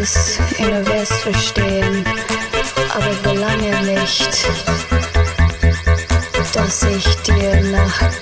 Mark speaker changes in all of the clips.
Speaker 1: es in der West verstehen, aber verlange nicht, dass ich dir
Speaker 2: nach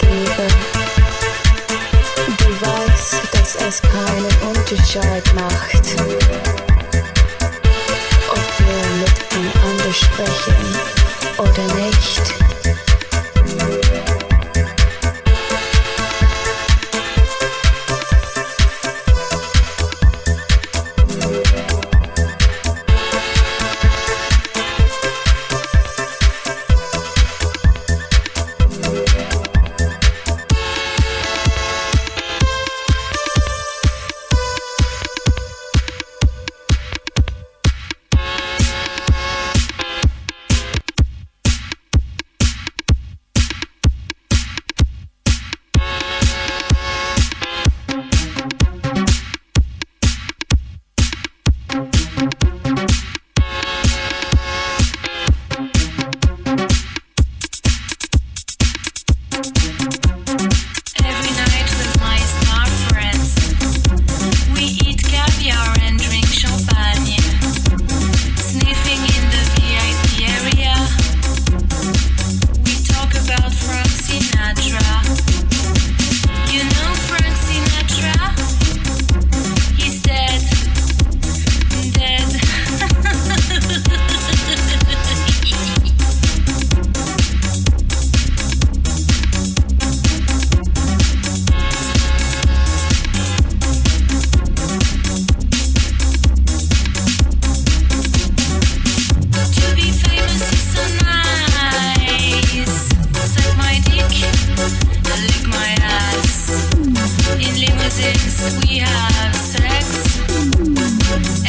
Speaker 2: dances, we have sex.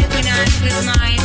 Speaker 2: Every night with my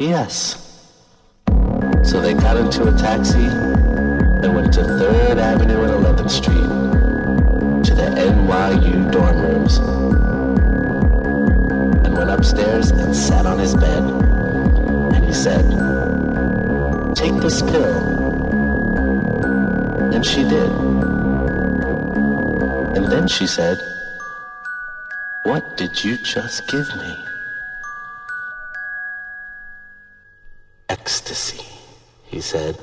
Speaker 2: Yes. So they got into a taxi and went to 3rd Avenue and 11th Street to the NYU dorm rooms and went upstairs and sat on his bed. And he said, Take this pill. And she did. And then she said, What did you just give me? ecstasy, he said.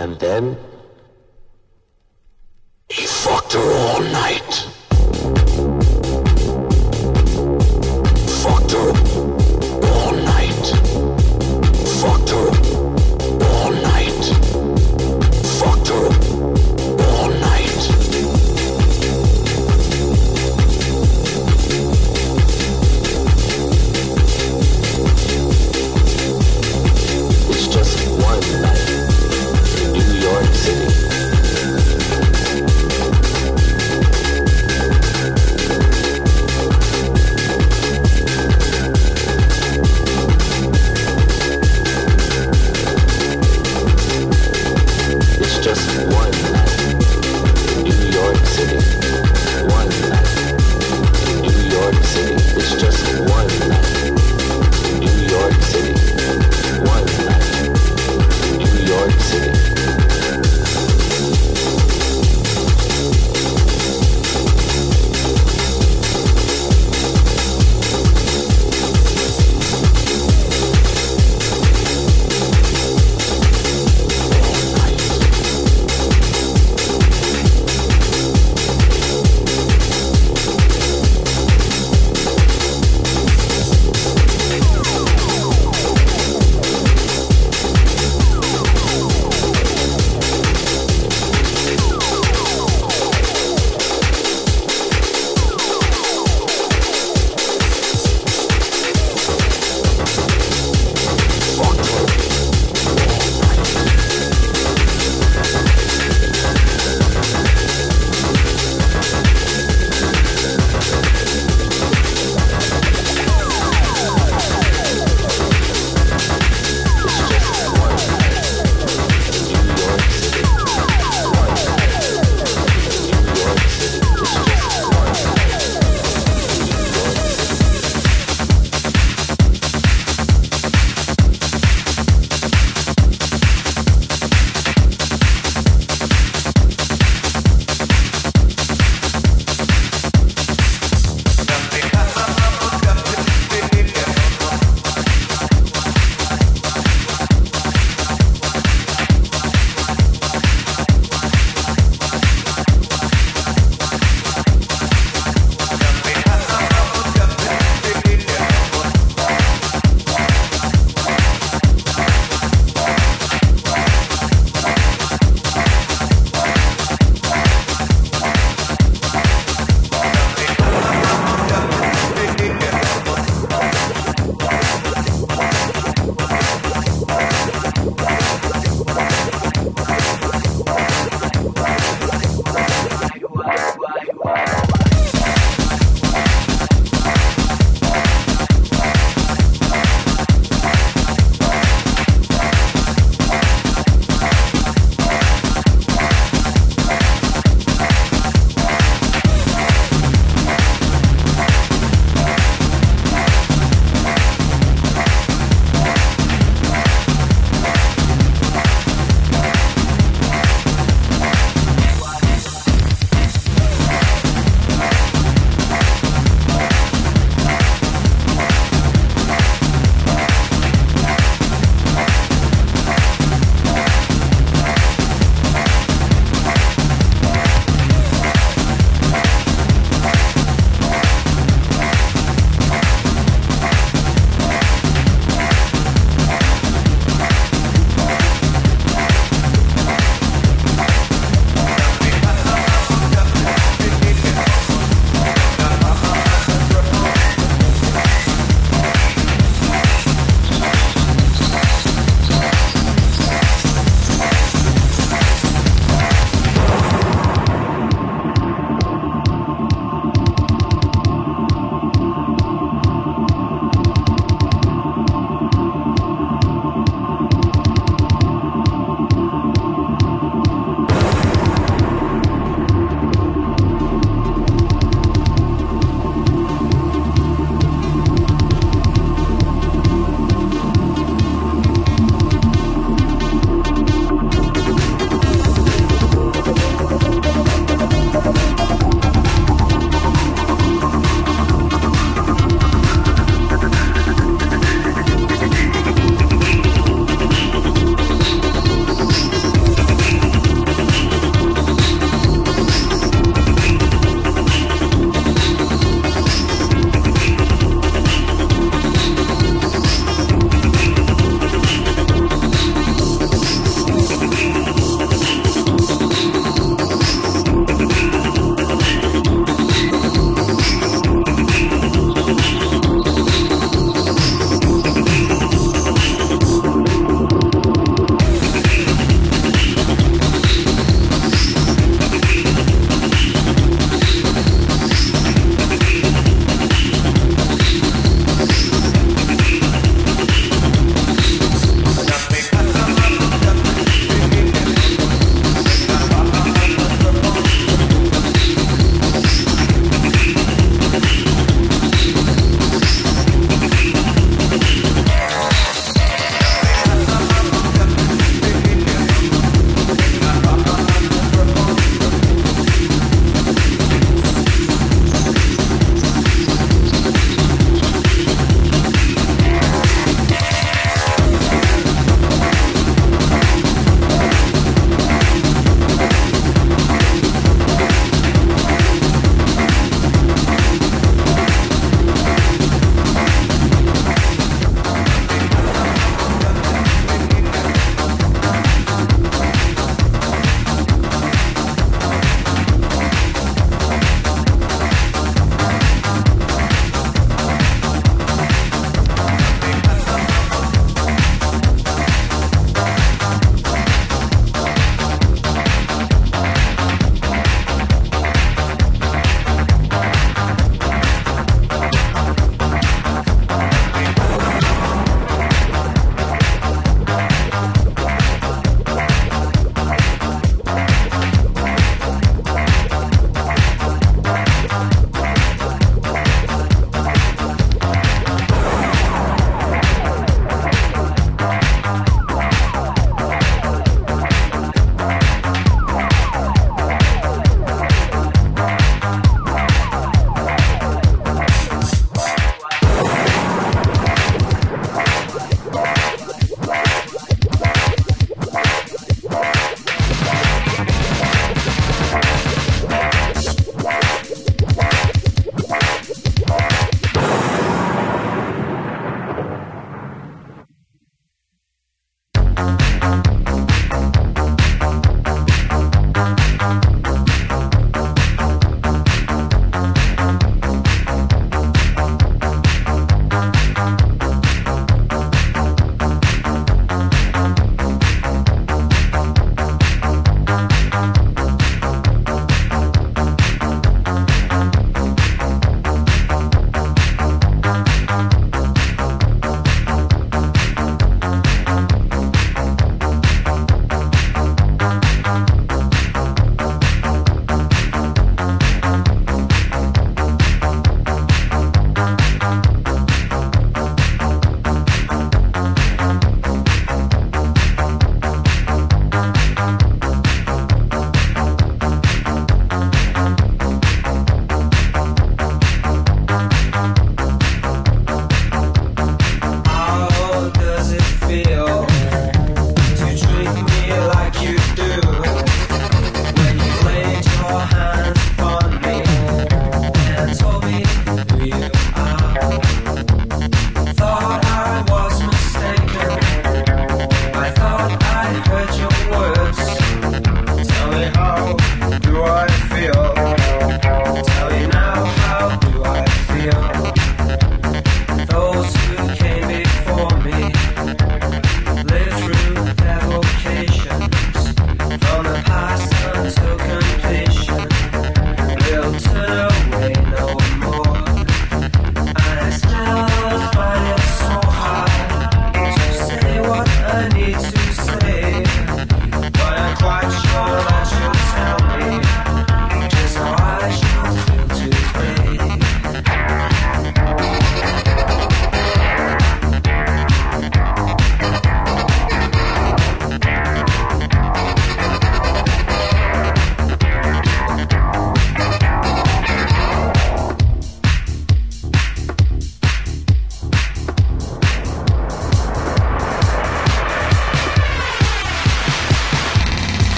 Speaker 2: And then he fucked her all night.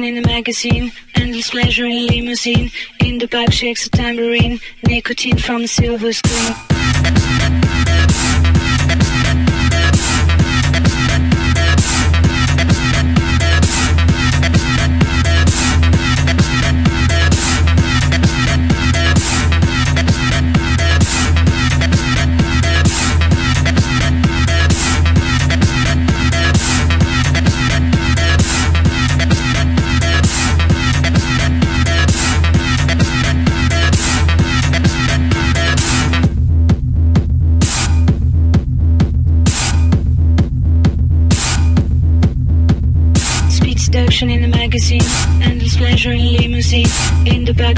Speaker 2: In
Speaker 3: the
Speaker 4: magazine, endless pleasure in limousine. In the back shakes a tambourine, nicotine from the silver screen.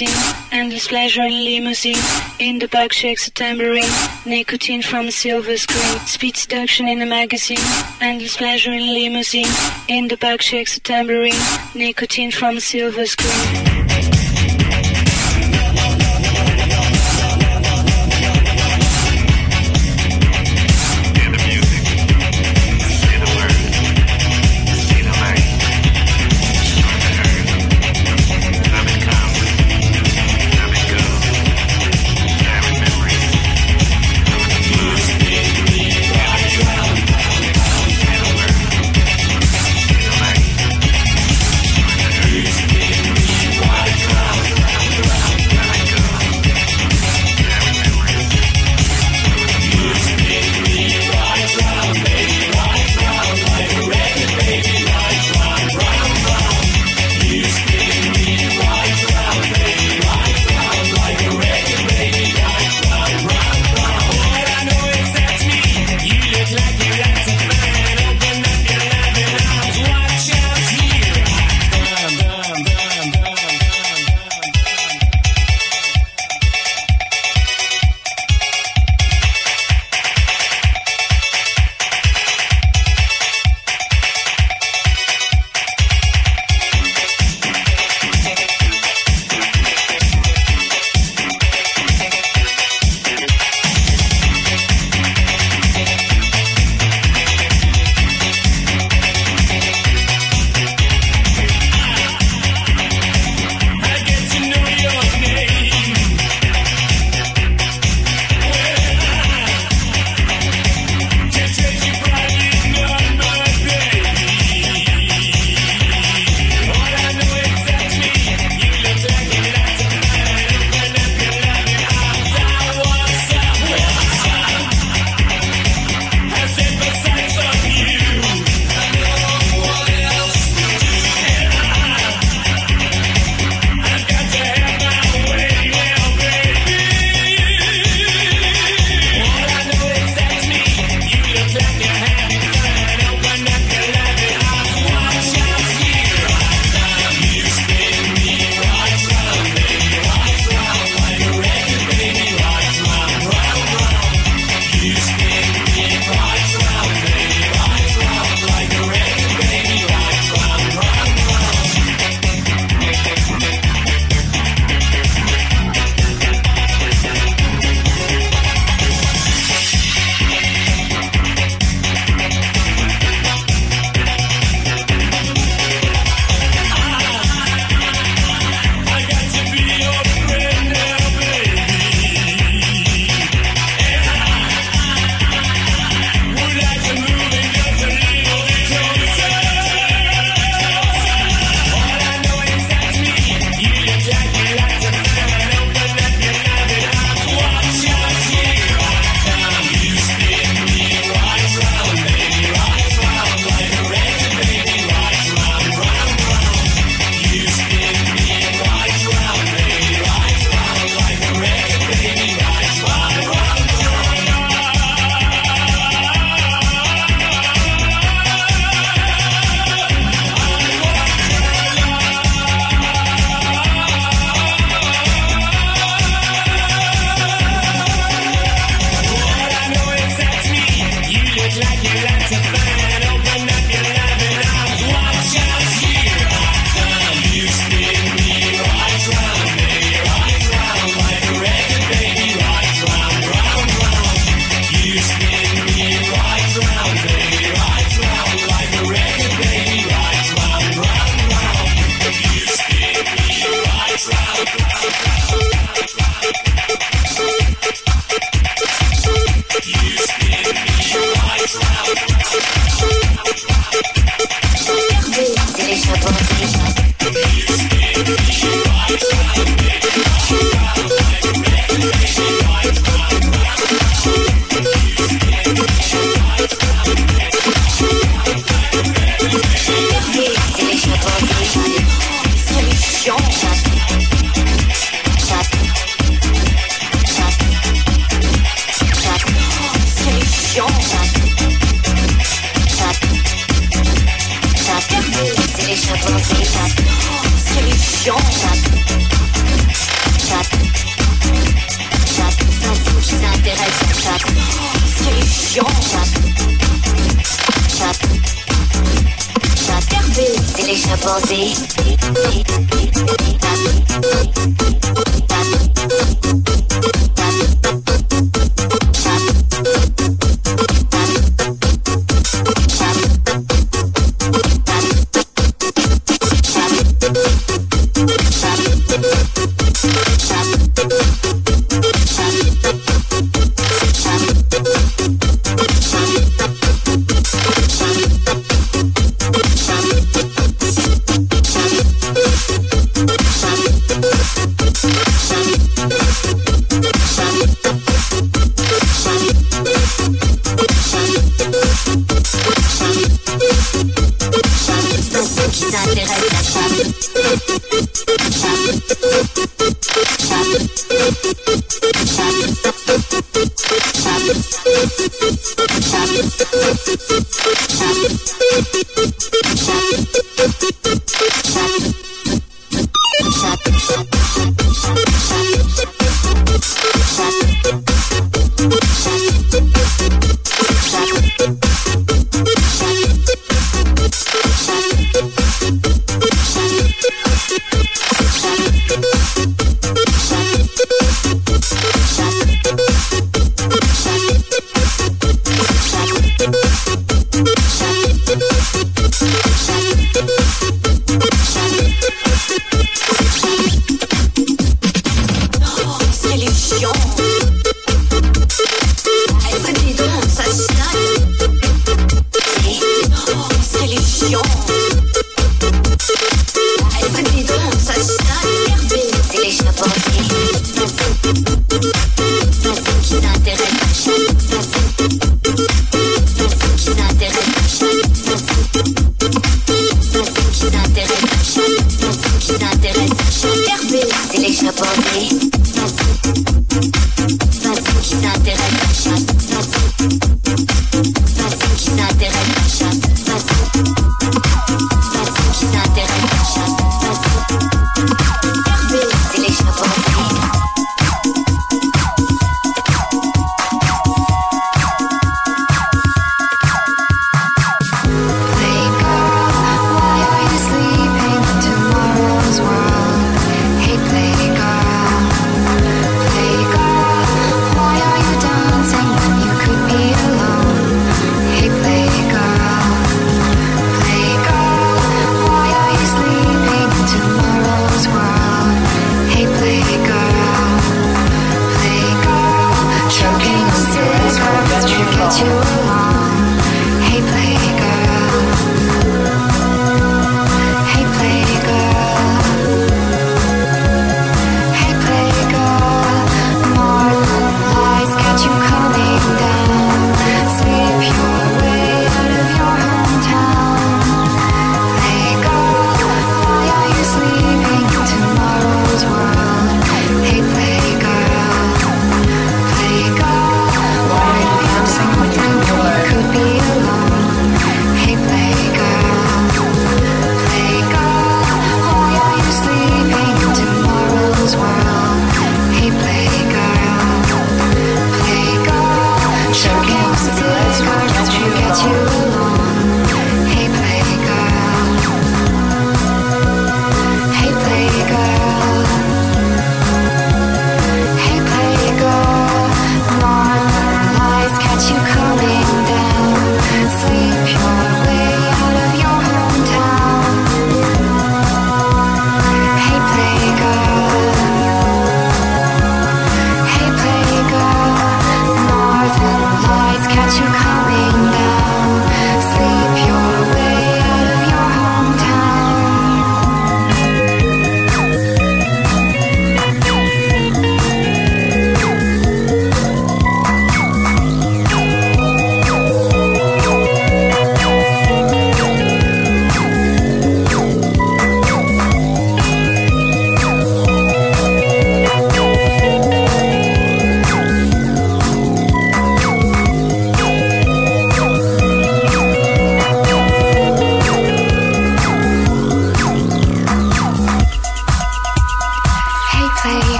Speaker 4: In the magazine, endless pleasure in limousine. In the back shakes a tambourine, nicotine from a silver screen. Speed seduction in a magazine, endless pleasure in limousine. In the back shakes a tambourine, nicotine from a silver screen.